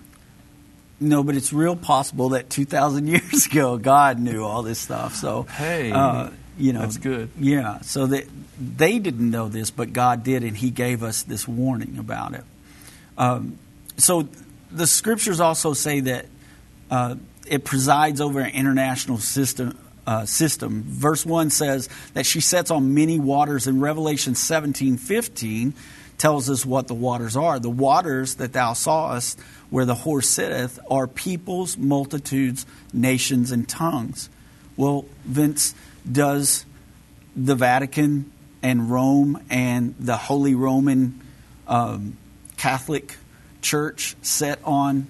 No, but it's real possible that 2,000 years ago, God knew all this stuff. So, Hey, uh, you know, that's good. Yeah, so that they didn't know this, but God did, and He gave us this warning about it. Um, so, the scriptures also say that uh, it presides over an international system. Uh, system. Verse one says that she sets on many waters. In Revelation seventeen fifteen, tells us what the waters are. The waters that thou sawest, where the horse sitteth, are peoples, multitudes, nations, and tongues. Well, Vince, does the Vatican and Rome and the Holy Roman um, Catholic Church set on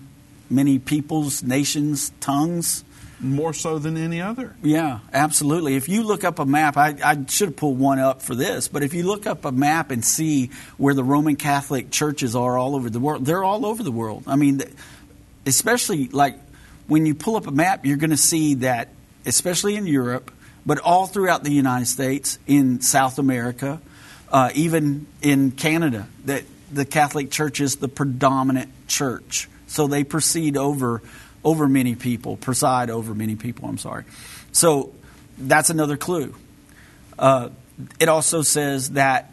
many peoples, nations, tongues? More so than any other. Yeah, absolutely. If you look up a map, I, I should have pulled one up for this, but if you look up a map and see where the Roman Catholic churches are all over the world, they're all over the world. I mean, especially like when you pull up a map, you're going to see that, especially in Europe, but all throughout the United States, in South America, uh, even in Canada, that the Catholic Church is the predominant church. So they proceed over over many people, preside over many people. I'm sorry. So that's another clue. Uh, it also says that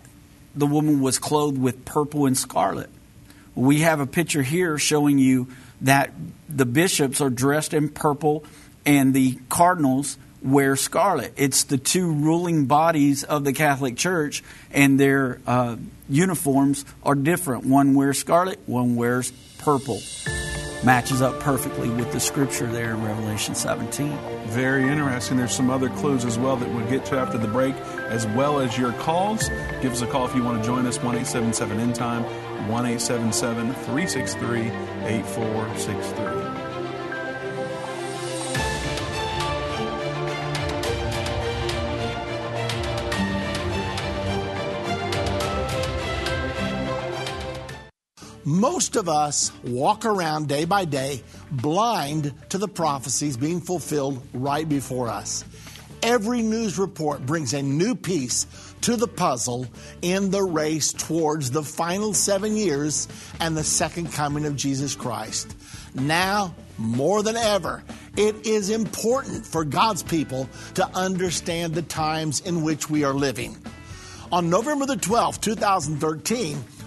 the woman was clothed with purple and scarlet. We have a picture here showing you that the bishops are dressed in purple and the cardinals wear scarlet. It's the two ruling bodies of the Catholic Church, and their uh, uniforms are different. One wears scarlet, one wears purple. Matches up perfectly with the scripture there in Revelation 17. Very interesting. There's some other clues as well that we'll get to after the break, as well as your calls. Give us a call if you want to join us, 1 877 End Time, 1 877 363 8463. Most of us walk around day by day blind to the prophecies being fulfilled right before us. Every news report brings a new piece to the puzzle in the race towards the final seven years and the second coming of Jesus Christ. Now, more than ever, it is important for God's people to understand the times in which we are living. On November the 12th, 2013,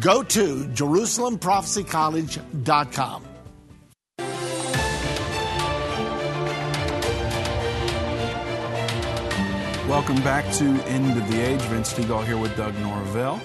Go to JerusalemProphecyCollege.com. Welcome back to End of the Age. Vince Stegall here with Doug Norvell.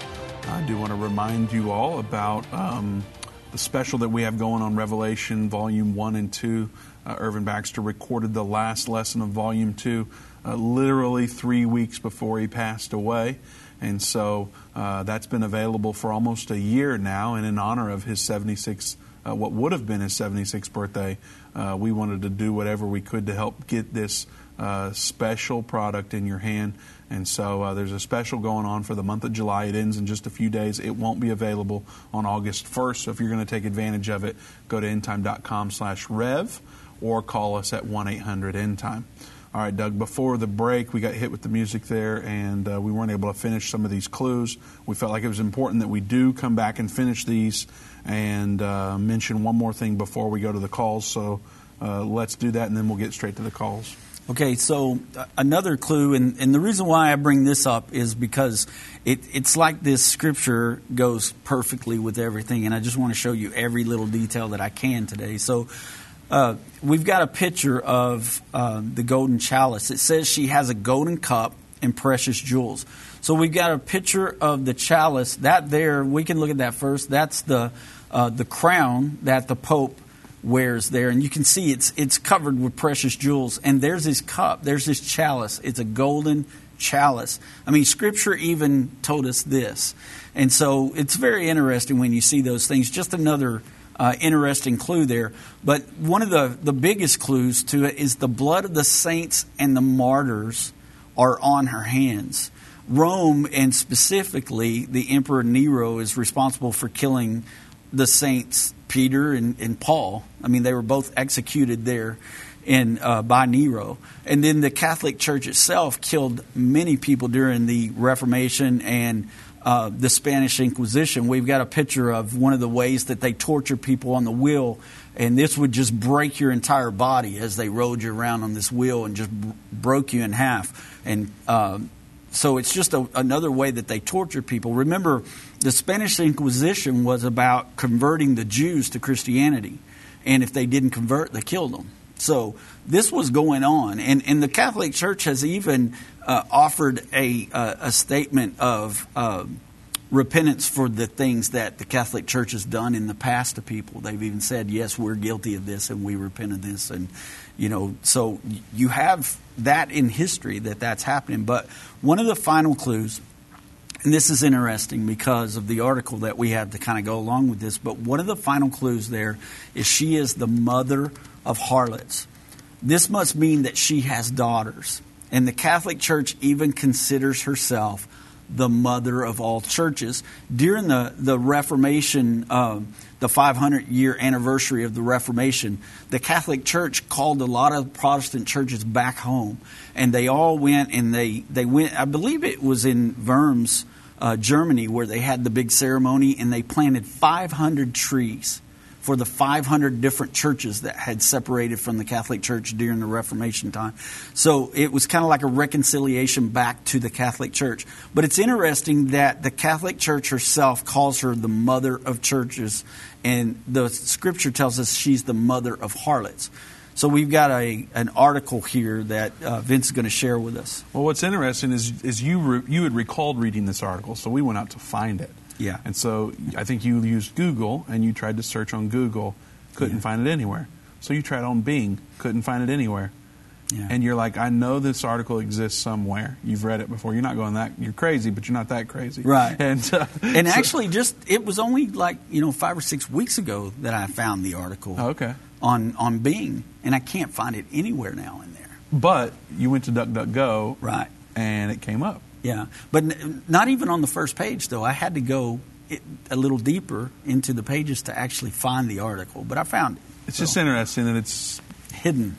I do want to remind you all about um, the special that we have going on Revelation Volume 1 and 2. Uh, Irvin Baxter recorded the last lesson of Volume 2 uh, literally three weeks before he passed away. And so uh, that's been available for almost a year now. And in honor of his 76, uh, what would have been his 76th birthday, uh, we wanted to do whatever we could to help get this uh, special product in your hand. And so uh, there's a special going on for the month of July. It ends in just a few days. It won't be available on August 1st. So if you're going to take advantage of it, go to endtime.com slash rev or call us at 1-800-ENDTIME. All right, Doug, before the break, we got hit with the music there, and uh, we weren't able to finish some of these clues. We felt like it was important that we do come back and finish these and uh, mention one more thing before we go to the calls. So uh, let's do that, and then we'll get straight to the calls. Okay, so uh, another clue, and, and the reason why I bring this up is because it, it's like this scripture goes perfectly with everything, and I just want to show you every little detail that I can today. So uh, we've got a picture of uh, the golden chalice. It says she has a golden cup and precious jewels. So we've got a picture of the chalice. That there, we can look at that first. That's the uh, the crown that the Pope wears there, and you can see it's it's covered with precious jewels. And there's his cup. There's his chalice. It's a golden chalice. I mean, Scripture even told us this, and so it's very interesting when you see those things. Just another uh, interesting clue there. But one of the, the biggest clues to it is the blood of the saints and the martyrs are on her hands. Rome, and specifically the Emperor Nero, is responsible for killing the saints Peter and, and Paul. I mean, they were both executed there in, uh, by Nero. And then the Catholic Church itself killed many people during the Reformation and uh, the Spanish Inquisition. We've got a picture of one of the ways that they torture people on the wheel, and this would just break your entire body as they rode you around on this wheel and just b- broke you in half. And uh, so it's just a, another way that they torture people. Remember, the Spanish Inquisition was about converting the Jews to Christianity, and if they didn't convert, they killed them. So this was going on, and, and the Catholic Church has even uh, offered a, uh, a statement of uh, repentance for the things that the Catholic Church has done in the past to people. They've even said, "Yes, we're guilty of this, and we repent of this." And you know, so you have that in history that that's happening. But one of the final clues. And this is interesting because of the article that we have to kind of go along with this. But one of the final clues there is she is the mother of harlots. This must mean that she has daughters. And the Catholic Church even considers herself the mother of all churches. During the, the Reformation, uh, the 500 year anniversary of the Reformation, the Catholic Church called a lot of Protestant churches back home. And they all went and they, they went, I believe it was in Worms, uh, Germany, where they had the big ceremony and they planted 500 trees for the 500 different churches that had separated from the Catholic Church during the Reformation time. So it was kind of like a reconciliation back to the Catholic Church. But it's interesting that the Catholic Church herself calls her the mother of churches, and the scripture tells us she's the mother of harlots. So we've got a an article here that uh, Vince is going to share with us. Well, what's interesting is is you re- you had recalled reading this article, so we went out to find it. Yeah. And so I think you used Google and you tried to search on Google, couldn't yeah. find it anywhere. So you tried on Bing, couldn't find it anywhere. Yeah. And you're like, I know this article exists somewhere. You've read it before. You're not going that. You're crazy, but you're not that crazy, right? And uh, and so, actually, just it was only like you know five or six weeks ago that I found the article. Oh, okay. On on Bing, and I can't find it anywhere now in there. But you went to DuckDuckGo, right? And it came up. Yeah, but n- not even on the first page though. I had to go it, a little deeper into the pages to actually find the article, but I found it. It's so. just interesting that it's hidden.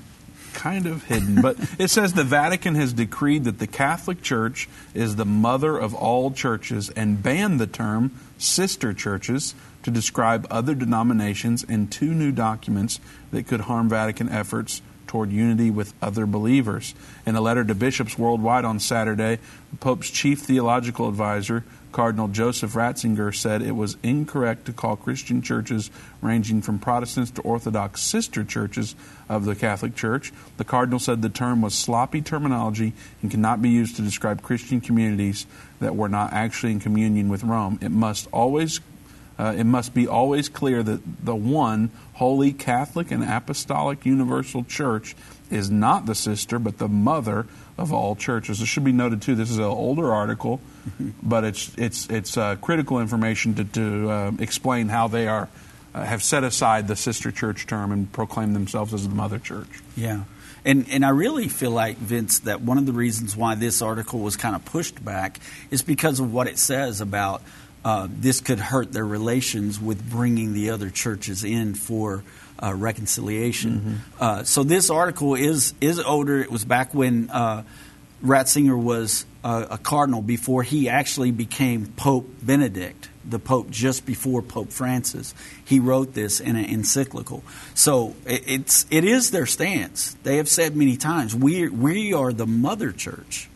Kind of hidden, but it says the Vatican has decreed that the Catholic Church is the mother of all churches and banned the term sister churches to describe other denominations in two new documents that could harm Vatican efforts toward unity with other believers. In a letter to bishops worldwide on Saturday, the Pope's chief theological advisor, Cardinal Joseph Ratzinger, said it was incorrect to call Christian churches ranging from Protestants to Orthodox sister churches of the Catholic Church. The Cardinal said the term was sloppy terminology and cannot be used to describe Christian communities that were not actually in communion with Rome. It must always uh, it must be always clear that the one holy Catholic and Apostolic Universal Church is not the sister, but the mother of all churches. It should be noted too. This is an older article, but it's it's it's uh, critical information to, to uh, explain how they are uh, have set aside the sister church term and proclaim themselves as the mother church. Yeah. And, and I really feel like, Vince, that one of the reasons why this article was kind of pushed back is because of what it says about uh, this could hurt their relations with bringing the other churches in for uh, reconciliation. Mm-hmm. Uh, so this article is is older. It was back when uh, Ratzinger was a cardinal before he actually became Pope Benedict, the Pope just before Pope Francis. He wrote this in an encyclical. So it, it's it is their stance. They have said many times we we are the mother church,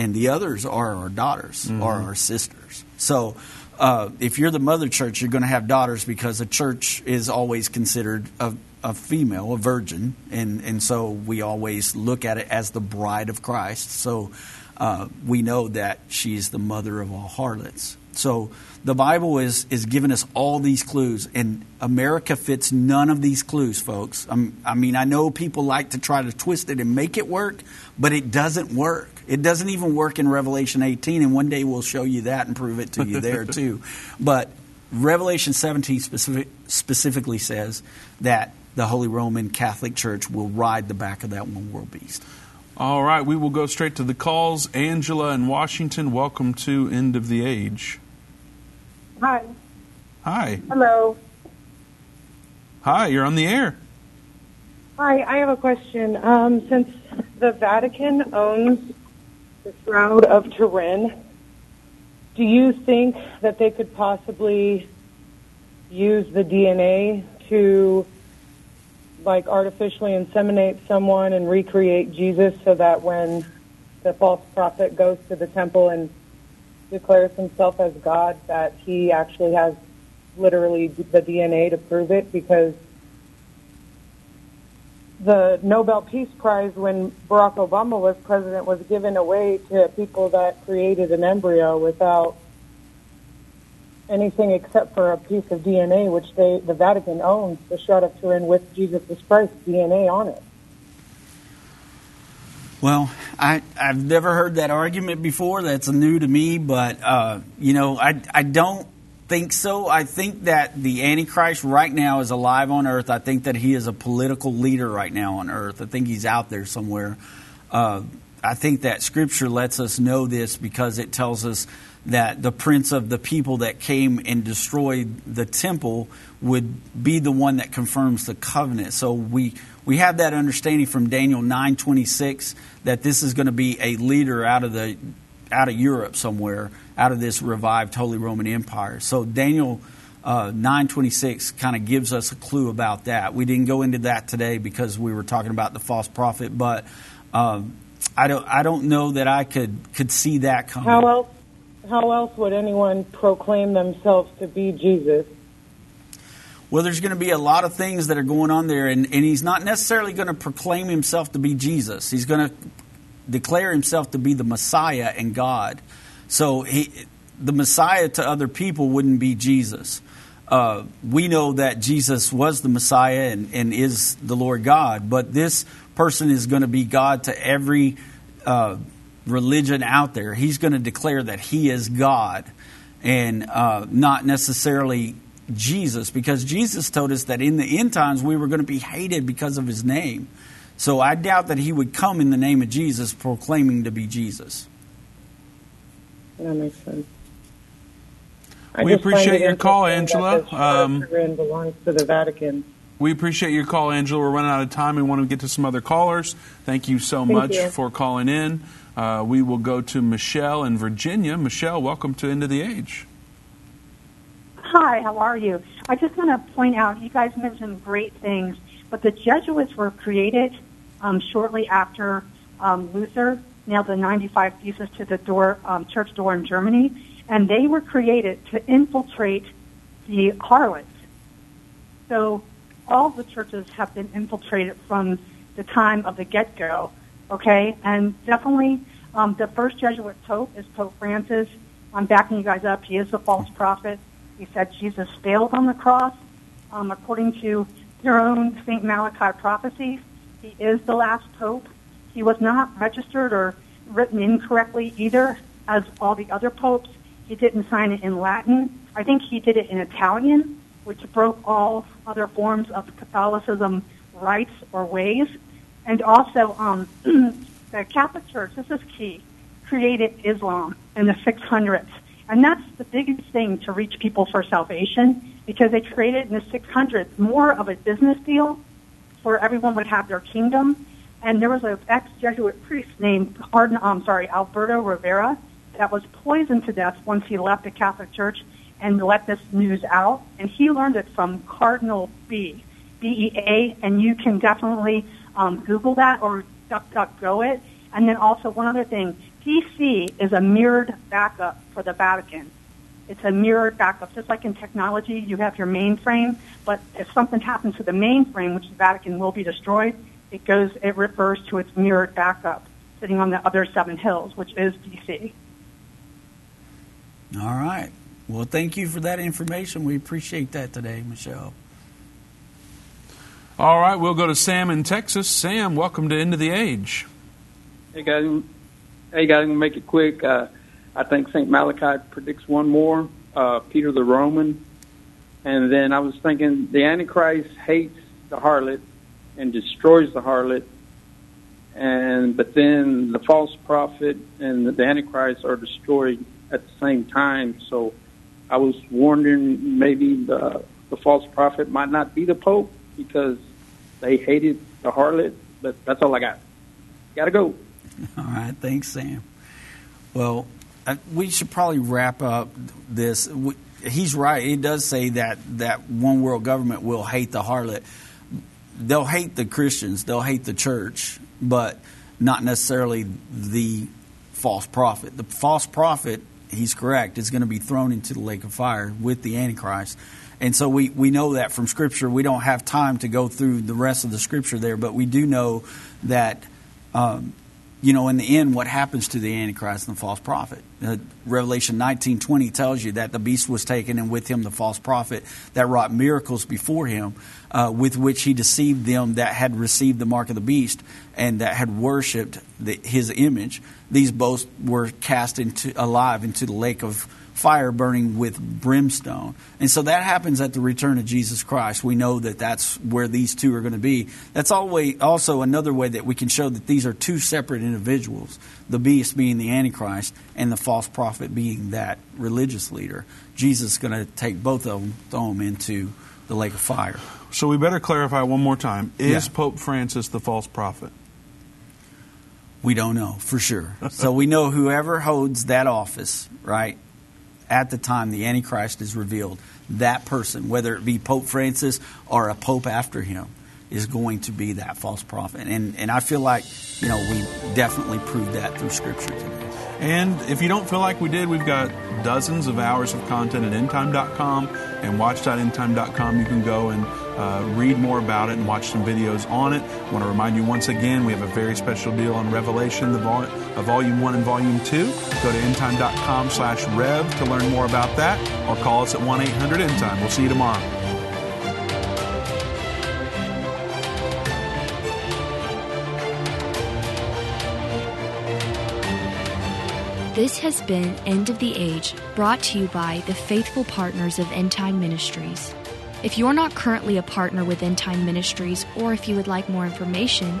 and the others are our daughters mm-hmm. or our sisters. So uh, if you're the mother church, you're going to have daughters because a church is always considered a, a, female, a virgin, and, and so we always look at it as the bride of Christ. So uh, we know that she's the mother of all harlots. So the Bible is, is giving us all these clues, and America fits none of these clues, folks. I'm, I mean, I know people like to try to twist it and make it work, but it doesn't work. It doesn't even work in Revelation 18, and one day we'll show you that and prove it to you there too. But Revelation 17 specific, specifically says that the Holy Roman Catholic Church will ride the back of that one world beast. All right, we will go straight to the calls. Angela in Washington, welcome to End of the Age. Hi. Hi. Hello. Hi, you're on the air. Hi, I have a question. Um, since the Vatican owns the Shroud of Turin, do you think that they could possibly use the DNA to like artificially inseminate someone and recreate Jesus so that when the false prophet goes to the temple and declares himself as God, that he actually has literally the DNA to prove it? Because the Nobel Peace Prize when Barack Obama was president was given away to people that created an embryo without anything except for a piece of DNA, which they the Vatican owns, the shroud of Turin with Jesus Christ's DNA on it. Well, I, I've never heard that argument before. That's new to me, but uh, you know, I I don't think so. I think that the Antichrist right now is alive on earth. I think that he is a political leader right now on earth. I think he's out there somewhere. Uh, I think that Scripture lets us know this because it tells us that the prince of the people that came and destroyed the temple would be the one that confirms the covenant. So we we have that understanding from Daniel 9:26 that this is going to be a leader out of the out of Europe somewhere out of this revived Holy Roman Empire. So Daniel uh, 926 kind of gives us a clue about that. We didn't go into that today because we were talking about the false prophet, but um, I don't I don't know that I could could see that coming. How else how else would anyone proclaim themselves to be Jesus? Well, there's going to be a lot of things that are going on there, and, and he's not necessarily going to proclaim himself to be Jesus. He's going to declare himself to be the Messiah and God. So he, the Messiah to other people wouldn't be Jesus. Uh, we know that Jesus was the Messiah and, and, is the Lord God, but this person is going to be God to every uh, religion out there. He's going to declare that he is God and uh, not necessarily Jesus, because Jesus told us that in the end times we were going to be hated because of his name. So I doubt that he would come in the name of Jesus proclaiming to be Jesus. That makes sense. I we appreciate your call, Angela. Um, belongs to the Vatican. We appreciate your call, Angela. We're running out of time. We want to get to some other callers. Thank you so Thank much you. for calling in. Uh, we will go to Michelle in Virginia. Michelle, welcome to End of the Age. Hi, how are you? I just want to point out, you guys mentioned great things, but the Jesuits were created um, shortly after um, Luther nailed the 95 Theses to the door, um, church door in Germany, and they were created to infiltrate the harlots. So all the churches have been infiltrated from the time of the get-go, okay? And definitely um, the first Jesuit pope is Pope Francis. I'm backing you guys up. He is a false prophet. He said Jesus failed on the cross. Um, according to their own St. Malachi prophecies, he is the last pope. He was not registered or written incorrectly either, as all the other popes. He didn't sign it in Latin. I think he did it in Italian, which broke all other forms of Catholicism rites or ways. And also, um, the Catholic Church, this is key, created Islam in the 600s. And that's the biggest thing to reach people for salvation because they created in the 600s more of a business deal where everyone would have their kingdom. And there was an ex-Jesuit priest named Cardinal, I'm sorry, Alberto Rivera that was poisoned to death once he left the Catholic Church and let this news out. And he learned it from Cardinal Bea, B-E-A, and you can definitely um, Google that or DuckDuckGo it. And then also one other thing, DC is a mirrored backup for the Vatican. It's a mirrored backup. Just like in technology, you have your mainframe, but if something happens to the mainframe, which the Vatican will be destroyed, it goes, it refers to its mirrored backup sitting on the other seven hills, which is DC. All right. Well, thank you for that information. We appreciate that today, Michelle. All right, we'll go to Sam in Texas. Sam, welcome to End of the Age. Hey guys, hey guys, I'm gonna make it quick. Uh, I think Saint Malachi predicts one more, uh, Peter the Roman, and then I was thinking the Antichrist hates the harlot and destroys the harlot, and but then the false prophet and the Antichrist are destroyed at the same time. So I was wondering maybe the the false prophet might not be the Pope because they hated the harlot. But that's all I got. Gotta go. All right, thanks, Sam. Well, we should probably wrap up this. He's right. He does say that that one world government will hate the harlot. They'll hate the Christians. They'll hate the church, but not necessarily the false prophet. The false prophet, he's correct, is going to be thrown into the lake of fire with the Antichrist. And so we, we know that from Scripture. We don't have time to go through the rest of the Scripture there, but we do know that um, you know, in the end, what happens to the Antichrist and the false prophet? Uh, Revelation 19.20 tells you that the beast was taken and with him the false prophet that wrought miracles before him, uh, with which he deceived them that had received the mark of the beast and that had worshipped the, his image. These both were cast into alive into the lake of fire burning with brimstone. And so that happens at the return of Jesus Christ. We know that that's where these two are going to be. That's always also another way that we can show that these are two separate individuals the beast being the Antichrist and the false prophet being that religious leader. Jesus is going to take both of them, throw them into the lake of fire. So we better clarify one more time. Is Yeah. Pope Francis the false prophet? We don't know for sure. so we know whoever holds that office, right, at the time the Antichrist is revealed, that person, whether it be Pope Francis or a pope after him, is going to be that false prophet. And and I feel like, you know, we definitely proved that through Scripture today. And if you don't feel like we did, we've got dozens of hours of content at endtime.com and watch.endtime.com. You can go and uh, read more about it and watch some videos on it. I want to remind you once again, we have a very special deal on Revelation, the vol- uh, Volume 1 and Volume 2. Go to endtime.com slash rev to learn more about that or call us at 1-800-ENDTIME. We'll see you tomorrow. This has been End of the Age, brought to you by the faithful partners of End Time Ministries. If you're not currently a partner with End Time Ministries, or if you would like more information,